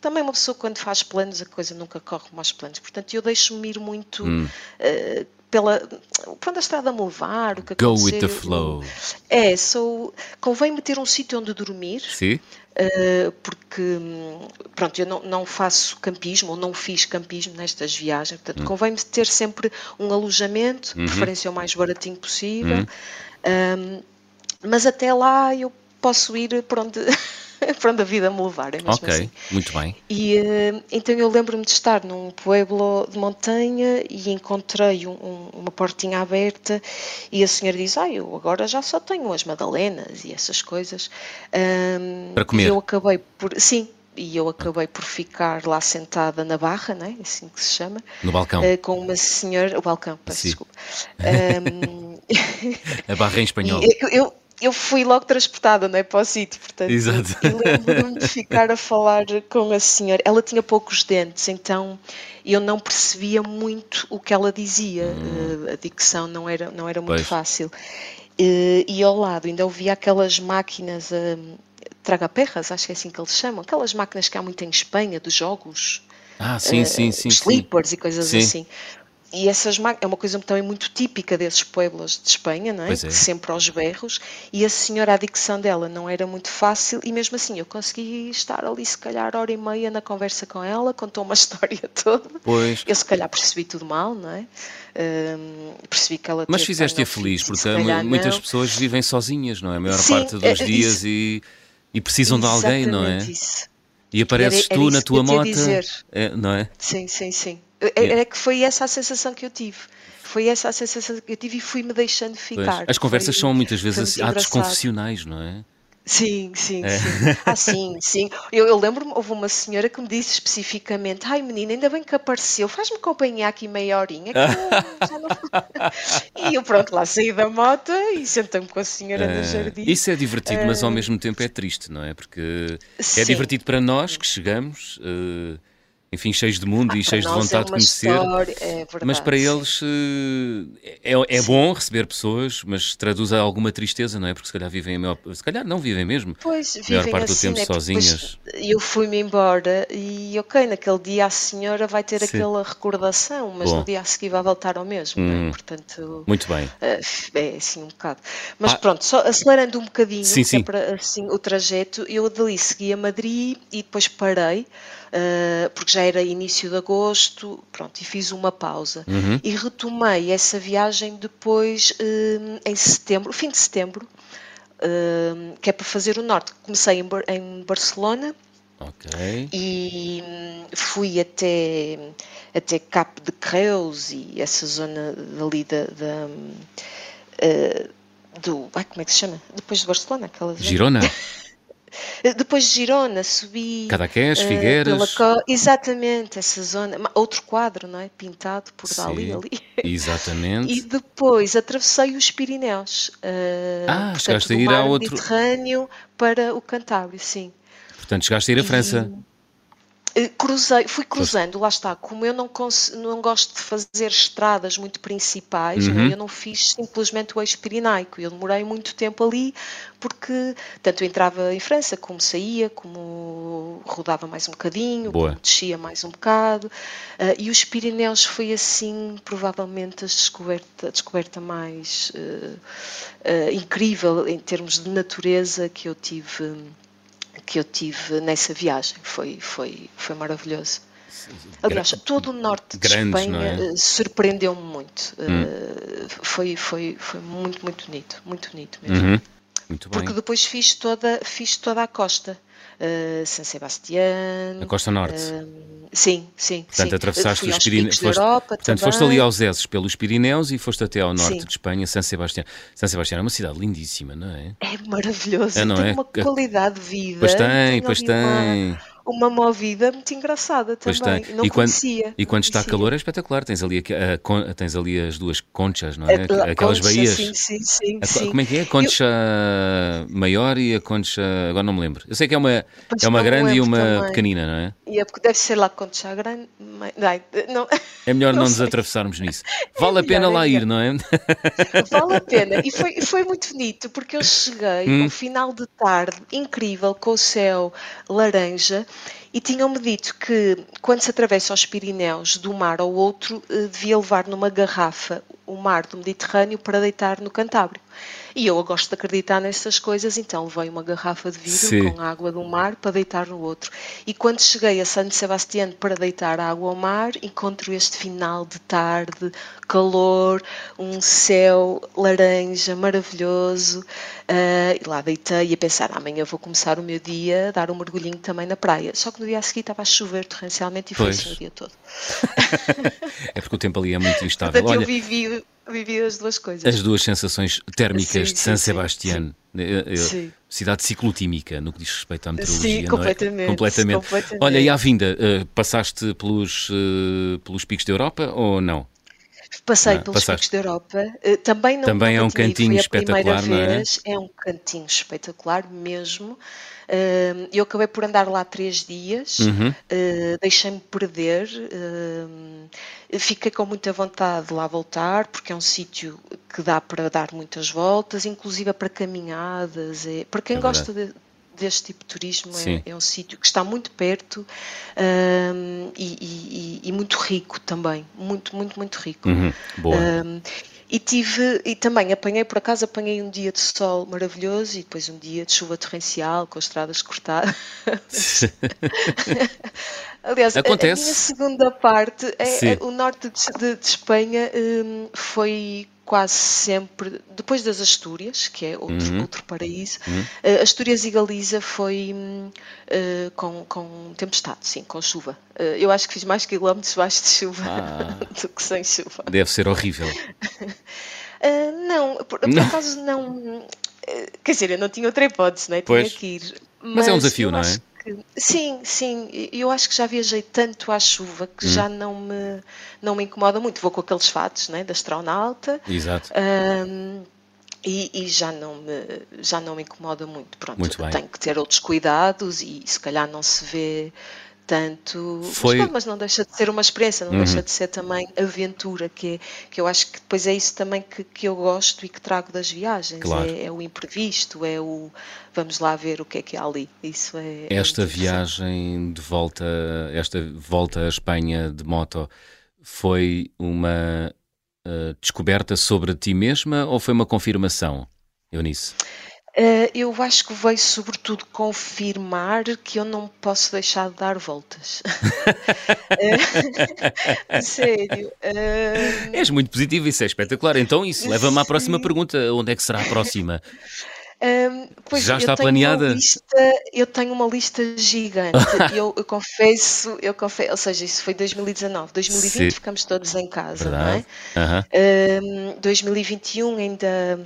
também uma pessoa quando faz planos a coisa nunca corre aos planos, portanto eu deixo-me ir muito hum. uh, pela quando a estrada me levar, o que Go acontecer. with the flow. É, sou, convém-me ter um sítio onde dormir. Sim. Uh, porque pronto, eu não, não, faço campismo ou não fiz campismo nestas viagens, portanto hum. convém-me ter sempre um alojamento, uhum. preferência o mais baratinho possível, uhum. um, mas até lá eu posso ir por onde [LAUGHS] para onde a vida me levar, é mesmo Ok, assim. muito bem. E uh, então eu lembro-me de estar num pueblo de montanha e encontrei um, um, uma portinha aberta e a senhora diz: Ah, eu agora já só tenho as madalenas e essas coisas. Um, para comer. Eu acabei por. Sim, e eu acabei por ficar lá sentada na barra, não é? assim que se chama. No balcão. Uh, com uma senhora. O balcão, peço desculpa. Um, [LAUGHS] a barra em [LAUGHS] espanhol. eu, eu, eu fui logo transportada não é, para o sítio, portanto, Exato. eu lembro-me de ficar a falar com a senhora. Ela tinha poucos dentes, então eu não percebia muito o que ela dizia. Hum. A dicção não era, não era muito pois. fácil. E ao lado ainda ouvia aquelas máquinas um, tragaperras, acho que é assim que eles chamam, aquelas máquinas que há muito em Espanha, de jogos. Ah, sim, uh, sim, sim. Slippers sim. e coisas sim. assim. E essas é uma coisa também muito típica desses pueblos de Espanha, não é? é. Sempre aos berros. E a senhora, a dicção dela não era muito fácil, e mesmo assim eu consegui estar ali, se calhar, hora e meia na conversa com ela, contou uma [LAUGHS] história toda. Pois. Eu, se calhar, percebi tudo mal, não é? Um, percebi que ela Mas fizeste-a feliz, porque muitas não. pessoas vivem sozinhas, não é? A maior Sim, parte dos é, dias isso, e, e precisam de alguém, não é? Isso. E apareces era, era tu na tua moto, é, não é? Sim, sim, sim. É que foi essa a sensação que eu tive. Foi essa a sensação que eu tive e fui-me deixando ficar. Pois. As conversas foi, são muitas vezes foi atos confessionais, não é? Sim, sim, É. sim. [LAUGHS] Ah, sim, sim. Eu, eu lembro-me, houve uma senhora que me disse especificamente: Ai, menina, ainda bem que apareceu, faz-me companhia aqui meia horinha. [LAUGHS] Não... [LAUGHS] e eu, pronto, lá saí da moto e sentei-me com a senhora no jardim. Isso é divertido, mas ao mesmo tempo é triste, não é? Porque é Sim. divertido para nós que chegamos. eh, enfim, cheios de mundo Ah, e cheios de nós vontade é de conhecer. história, é mas para eles eh, é, é bom receber pessoas, mas traduz a alguma tristeza, não é? Porque se calhar vivem a maior, se calhar não vivem mesmo. Pois, a maior parte assim, do tempo né? Sozinhas. Eu fui-me embora e, ok, naquele dia a senhora vai ter Sim. aquela recordação, mas Bom. no dia a seguir vai voltar ao mesmo, é? Hum. Portanto, Muito bem. eh, é assim um bocado. Mas Ah. pronto, só acelerando um bocadinho, Sim, que sim. é para assim, o trajeto, eu dali segui a Madrid e depois parei, porque já era início de agosto, pronto, e fiz uma pausa. Uhum. E retomei essa viagem depois eh, em setembro, fim de setembro, eh, que é para fazer o norte. Comecei em, Bar- em Barcelona Ok. e hum, fui até, até Cap de Creus e essa zona ali da, da, eh, do. Ai, como é que se chama? Depois de Barcelona, aquela zona. Girona, [LAUGHS] Depois de Girona, subi. Cadaqués, eh, Figueiras. co- Exatamente, essa zona. Outro quadro, não é? Pintado por Dali Sim, ali. Exatamente. [LAUGHS] E depois atravessei os Pirineus. eh, Ah, portanto, chegaste a ir a outro- Mediterrâneo para o Cantábrio, sim. Portanto, chegaste a ir a França. Eh, Cruzei, fui cruzando, lá está. Como eu não, não gosto de fazer estradas muito principais, é? Uhum. eu não fiz simplesmente o eixo pirinaico. Eu demorei muito tempo ali, porque tanto entrava em França, como saía, como rodava mais um bocadinho, descia mais um bocado. Eh, e os Pirineus foi assim, provavelmente, a descoberta, a descoberta mais eh, eh, incrível em termos de natureza que eu tive que eu tive nessa viagem. Foi, foi, foi maravilhoso. Aliás, todo o norte de Grandes, Espanha não é? eh, surpreendeu-me muito. Hum. Eh, foi, foi, foi muito, muito bonito. Muito bonito mesmo. Uhum. Muito. Porque depois fiz toda, fiz toda a costa. Uh, San Sebastián. A Costa Norte. uh, sim, sim. Portanto, sim. atravessaste os Pirineus. Europa Portanto, também. foste ali aos Esses pelos Pirineus e foste até ao norte Sim. de Espanha, San Sebastián. San Sebastián é uma cidade lindíssima, não é? É maravilhoso. É, não tem é? uma qualidade de vida. Pois tem, pois ali tem. Uma, uma movida muito engraçada também. Não e, quando, conhecia. e quando está Conhecia. calor é espetacular. Tens ali, a- a tens ali as duas conchas, não é? A- a Aquelas concha, baías. Sim, sim, sim. A sim. Como é que é? A concha maior e a concha. Agora não me lembro. Eu sei que é uma, Pois é uma grande e uma também. pequenina, não é? E é porque deve ser lá Concha Grande. mas- Não, É melhor [LAUGHS] não, Não nos atravessarmos nisso. [LAUGHS] Vale a melhor, pena é lá ir, não é? [LAUGHS] Vale a pena. E foi, foi muito bonito, porque eu cheguei Hum. um final de tarde incrível, com o céu laranja, e tinham-me dito que quando se atravessa os Pirineus de um mar ao outro, eh, devia levar numa garrafa o mar do Mediterrâneo para deitar no Cantábrio. E eu gosto de acreditar nessas coisas, então levei uma garrafa de vidro Sim. com água do mar para deitar no outro. E quando cheguei a San Sebastián para deitar água ao mar, encontro este final de tarde, calor, um céu laranja maravilhoso. Uh, e lá deitei a pensar, amanhã vou começar o meu dia a dar um mergulhinho também na praia. Só que no dia a seguir estava a chover torrencialmente e foi assim o dia todo. [LAUGHS] é porque o tempo ali é muito instável. Portanto, Olha, eu vivi vivi as duas coisas. As duas sensações térmicas sim, de San Sebastián. Sim. Cidade ciclotímica, no que diz respeito à meteorologia, sim, completamente, é? completamente. completamente. Olha, e à vinda, uh, passaste pelos, uh, pelos picos da Europa ou não? Passei não, pelos passaste. picos da Europa. Uh, também não Também é um cantinho espetacular, não é? É um cantinho espetacular mesmo. Uh, eu acabei por andar lá três dias, uhum. uh, deixei-me perder, uh, fiquei com muita vontade de lá voltar, porque é um sítio que dá para dar muitas voltas, inclusive para caminhadas. É, para quem é gosta de, deste tipo de turismo é, é, um sítio que está muito perto um, e, e, e, muito rico também, muito, muito, muito rico. Uhum, boa. Um, e tive, e também apanhei, por acaso apanhei um dia de sol maravilhoso e depois um dia de chuva torrencial com as estradas cortadas. [LAUGHS] Aliás, Acontece. a, minha segunda parte, é, é, o norte de, de, de Espanha um, foi quase sempre, depois das Astúrias, que é outro, uhum. outro paraíso, uhum. uh, Astúrias e Galiza foi uh, com, com tempestade, sim, com chuva. Uh, eu acho que fiz mais quilómetros baixo de chuva ah. [LAUGHS] do que sem chuva. Deve ser horrível. [LAUGHS] não, por, por acaso não. Quer dizer, eu não tinha outra hipótese, né? tinha que ir. Mas, mas é um desafio, não é? que sim, sim, eu acho que já viajei tanto à chuva que hum. já não me, não me incomoda muito. Vou com aqueles fatos né, da astronauta. Exato. Um, e, e, já não me já não me incomoda muito pronto muito tenho que ter outros cuidados e se calhar não se vê tanto Foi... mas, mas, não deixa de ser uma experiência não uhum. deixa de ser também aventura que é, que eu acho que depois é isso também que, que eu gosto e que trago das viagens claro. é, é, o imprevisto é o vamos lá ver o que é que há ali. Isso é. é esta viagem de volta, esta volta à Espanha de moto, foi uma uh, descoberta sobre ti mesma ou foi uma confirmação, Eunice? Uh, eu acho que veio sobretudo confirmar que eu não posso deixar de dar voltas. [LAUGHS] [LAUGHS] uh, sério. Uh... És muito positivo, isso é espetacular. Então, isso leva-me à próxima pergunta: onde é que será a próxima? Um, [LAUGHS] pois, Já está planeada? Lista, eu tenho uma lista gigante. eu, eu, confesso, eu confesso, ou seja, isso foi 2019. 2020 Sim. ficamos todos em casa, Verdade. não é? Uhum. Um, 2021 ainda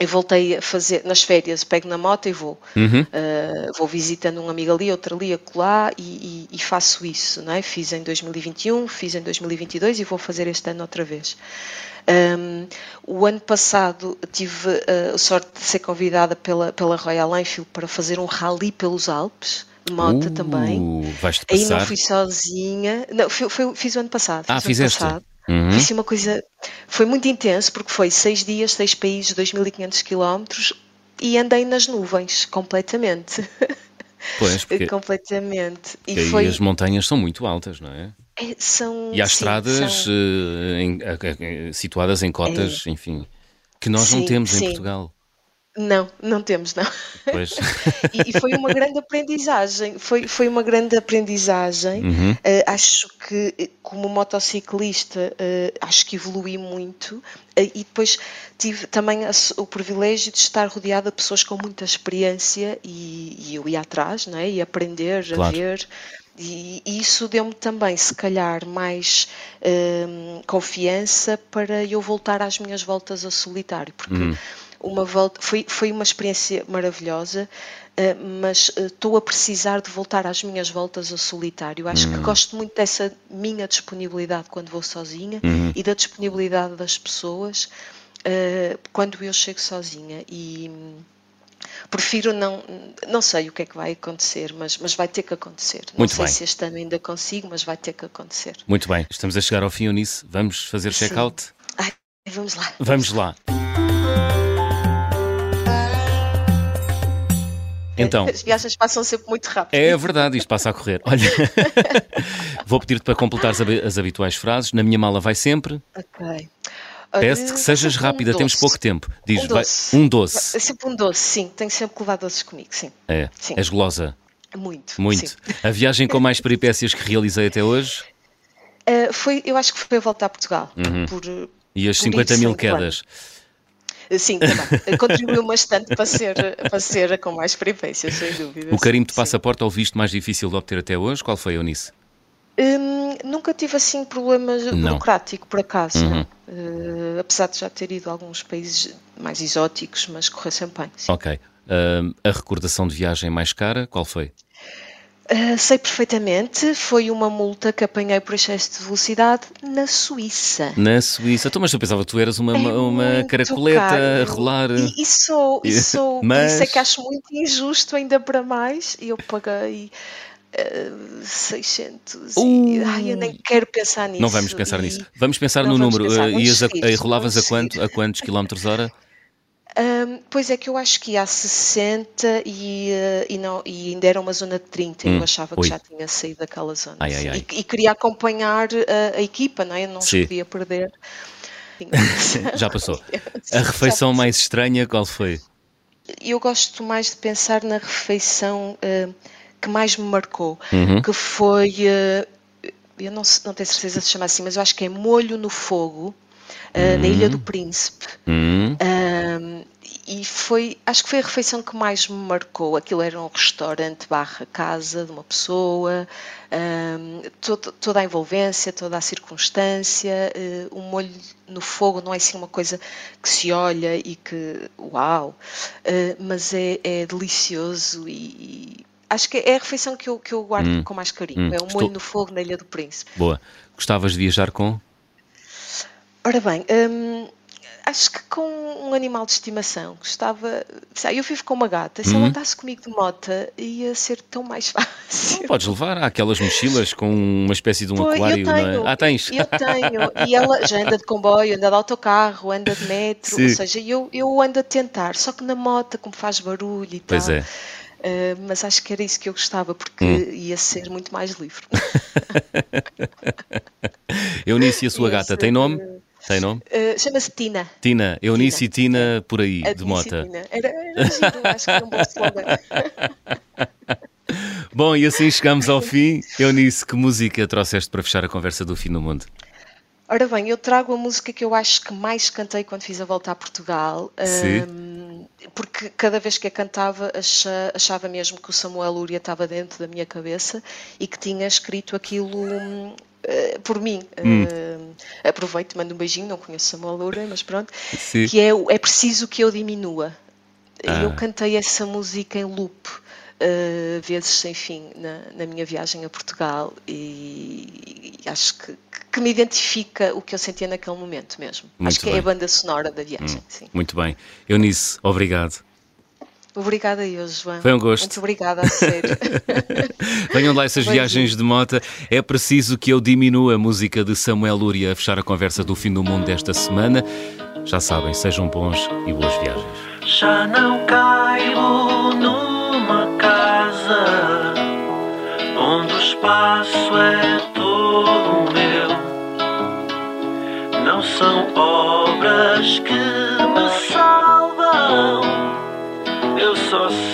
eu voltei a fazer nas férias, pego na moto e vou. Uhum. Uh, vou visitando um amigo ali, outro ali, acolá e, e, e, faço isso. Não é? Fiz em 2021, fiz em 2022 e vou fazer este ano outra vez. Um, o ano passado tive uh, a sorte de ser convidada pela, pela Royal Enfield para fazer um rally pelos Alpes de moto uh, também. Aí não fui sozinha. Não, fui, fui, fiz o ano passado. Ah, fizeste? Ano passado. Uhum. Fiz uma coisa. Foi muito intenso porque foi seis dias, seis países, 2.500 quilómetros e andei nas nuvens completamente. [LAUGHS] Pois, porque... completamente. E, foi... as montanhas são muito altas, não é? é são, e há estradas são... uh, em, uh, situadas em cotas, é. enfim, que nós sim, não temos sim. em Portugal. Não, não temos, não. Pois. [LAUGHS] e, e, foi uma grande aprendizagem. Foi, foi uma grande aprendizagem. Uhum. Uh, acho que, eh, como motociclista, uh, acho que evolui muito. Uh, e depois tive também a, o privilégio de estar rodeada de pessoas com muita experiência e, e eu ia atrás, não é? E aprender, claro. a ver. E isso deu-me também, se calhar, mais confiança para eu voltar às minhas voltas a solitário, porque uhum uma volta, foi, foi uma experiência maravilhosa, uh, mas eh, estou a precisar de voltar às minhas voltas a solitário. Acho uhum. que gosto muito dessa minha disponibilidade quando vou sozinha uhum. e da disponibilidade das pessoas uh, quando eu chego sozinha. E prefiro não não sei o que é que vai acontecer mas mas vai ter que acontecer não Muito sei bem. se este ano ainda consigo mas vai ter que acontecer Muito bem estamos a chegar ao fim Eunice vamos fazer check-out vamos lá vamos lá Então, As viagens passam sempre muito rápido. É verdade, isto passa a correr. Olha, [LAUGHS] vou pedir-te para completares as habituais frases. Na minha mala vai sempre. Ok. Peço-te que sejas rápida, um temos pouco tempo. Diz, Um vai- doce. um doce. É sempre um doce, sim. Tenho sempre que levar doces comigo, sim. É, Sim. és golosa. Muito. Muito. sim. A viagem com mais [LAUGHS] peripécias que realizei até hoje Uh, foi, eu acho que foi a volta a Portugal. Uhum. Por, e as Por 50 isso, mil muito bem. Sim, também. Uh, Contribuiu bastante para ser, para ser com mais peripécias, sem dúvida. O carimbo de passaporte é o visto mais difícil de obter até hoje? Qual foi, Eunice? Hum, nunca tive assim problemas Não. burocrático, por acaso. Uhum. Uh, apesar de já ter ido a alguns países mais exóticos, mas correu sempre bem. sim. Ok. Ahm, a recordação de viagem mais cara, qual foi? Uh, sei perfeitamente, foi uma multa que apanhei por excesso de velocidade na Suíça. Na Suíça. Então, mas eu pensava que tu eras uma, É uma, caracoleta caro. a rolar. E, e sou, e [LAUGHS] sou, Mas- isso é que acho muito injusto ainda para mais. E eu paguei uh, 600 e, ai, eu nem quero pensar nisso. Uh. Não vamos pensar E, nisso. Vamos pensar Não no vamos número. pensar, Uh, vamos ias a, seguir, a- rolavas a quanto? A quantos quilómetros hora? Um, pois é que eu acho que ia a 60 e, uh, e, não, e ainda era uma zona de 30. Hum, Eu achava ui. que já tinha saído daquela zona. Ai, ai, ai. E, e queria acompanhar a, a equipa, não é? Não Sim. podia perder. [LAUGHS] Já passou. [LAUGHS] A refeição mais estranha, qual foi? eu gosto mais de pensar na refeição eh, que mais me marcou, Uhum. que foi, eh, eu não, não tenho certeza se chama assim, mas eu acho que é molho no fogo, eh, na Ilha do Príncipe. Hum, e foi, acho que foi a refeição que mais me marcou. Aquilo era um restaurante barra casa de uma pessoa, todo- toda a envolvência, toda a circunstância, eh, o molho no fogo não é assim uma coisa que se olha e que, uau, eh, mas é, é delicioso e, e acho que é a refeição que eu, que eu guardo com mais carinho. hum, é o estou- molho no fogo na Ilha do Príncipe. boa. Gostavas de viajar com? Ora bem, hum, acho que com um animal de estimação gostava. Sei, eu vivo com uma gata, se ela andasse comigo de mota ia ser tão mais [LAUGHS] fácil. Podes levar. Há aquelas mochilas com uma espécie de um Pô, aquário, eu não tenho, é? Ah, tens. Eu tenho, e ela já anda de comboio, anda de autocarro, anda de metro, Sim. ou seja, eu, eu ando a tentar, só que na moto, como faz barulho e Pois tal. é. eh, mas acho que era isso que eu gostava, porque Hum. ia ser muito mais livre. [LAUGHS] Eunice e a sua Ia gata, tem nome? Tem nome? eh, Chama-se Tina. Tina. Eunice e Tina por aí, A de mota. Tina. Era, era giro, acho que era um bom [LAUGHS] slogan. Bom, e assim chegamos ao fim. Eunice, que música trouxeste para fechar a conversa do fim do mundo? Ora bem, eu trago a música que eu acho que mais cantei quando fiz a volta a Portugal, Sim. hum, porque cada vez que a cantava acha- achava mesmo que o Samuel Lúria estava dentro da minha cabeça e que tinha escrito aquilo hum, eh, por mim. Hum. Hum, aproveito, mando um beijinho, não conheço Samuel Lúria, mas pronto. Sim. Que é, é preciso que eu diminua. Ah. Eu cantei essa música em loop. eh, vezes sem fim na, na minha viagem a Portugal e, e acho que, que me identifica o que eu sentia naquele momento mesmo. Muito acho que é bem. a banda sonora da viagem. Sim. Muito bem. Eunice, obrigado. Obrigada eu, João. Foi um gosto. Muito obrigada, a sério. [LAUGHS] Venham lá essas viagens de mota. É preciso que eu diminua a música de Samuel Lúria a fechar a conversa do fim do mundo desta semana. Já sabem, sejam bons e boas viagens. Já não caibo numa casa onde o espaço é todo meu. Não são obras que eu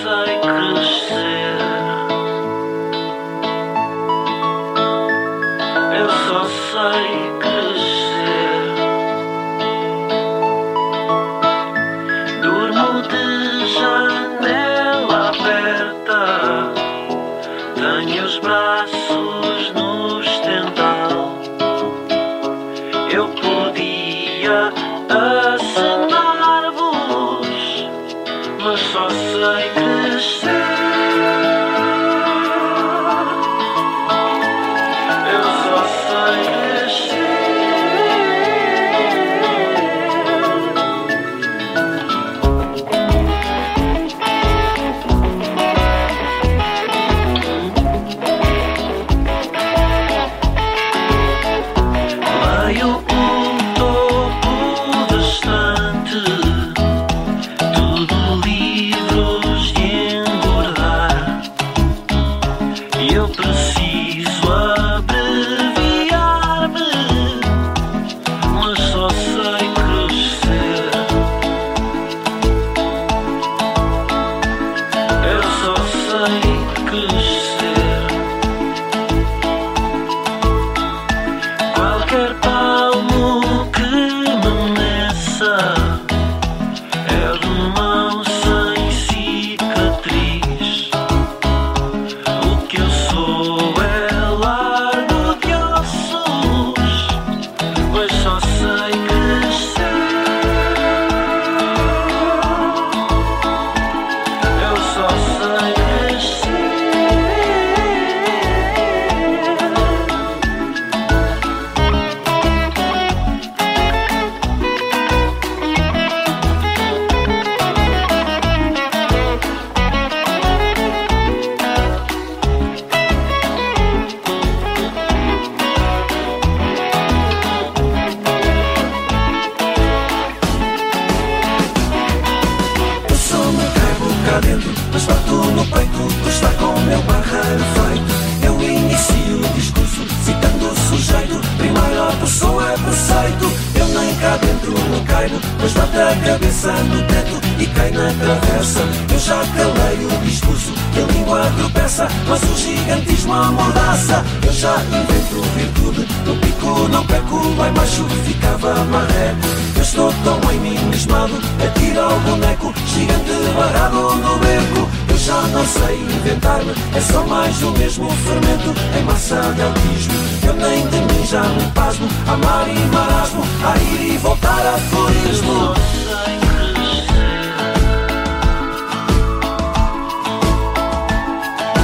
caibo, mas bato a cabeça no teto e cai na travessa. Eu já calei o discurso que a língua tropeça, mas o gigantismo amordaça. Eu já invento virtude, no pico não perco, lá embaixo ficava marreco. Eu estou tão enigmado, atira o boneco, gigante barrado no beco já não sei inventar-me. É só mais o mesmo fermento em massa de autismo Eu nem de mim já me pasmo. Amar e marasmo, a ir e voltar a florismo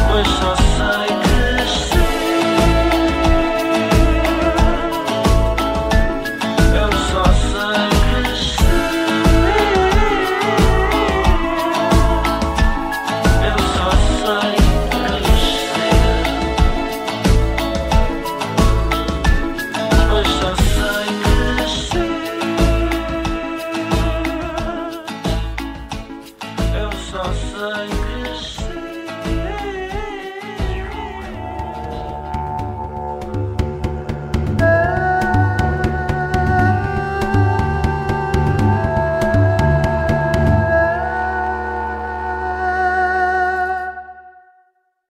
Pois só